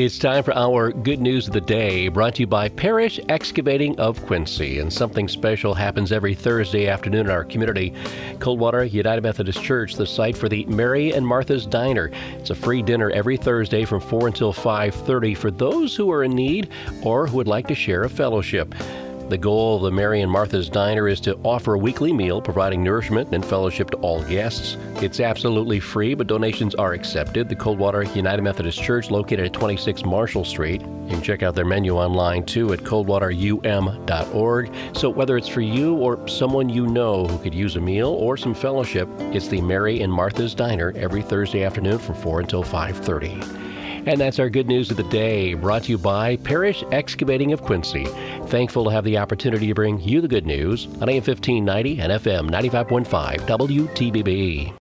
It's time for our good news of the day, brought to you by Parrish Excavating of Quincy. And something special happens every Thursday afternoon in our community. Coldwater United Methodist Church, the site for the Mary and Martha's Diner. It's a free dinner every Thursday from 4 until 5:30 for those who are in need or who would like to share a fellowship. The goal of the Mary and Martha's Diner is to offer a weekly meal providing nourishment and fellowship to all guests. It's absolutely free, but donations are accepted. The Coldwater United Methodist Church, located at 26 Marshall Street. You can check out their menu online too at coldwaterum.org. So, whether it's for you or someone you know who could use a meal or some fellowship, it's the Mary and Martha's Diner every Thursday afternoon from 4 until 5:30. And that's our good news of the day, brought to you by Parrish Excavating of Quincy. Thankful to have the opportunity to bring you the good news on AM 1590 and FM 95.5 WTVB.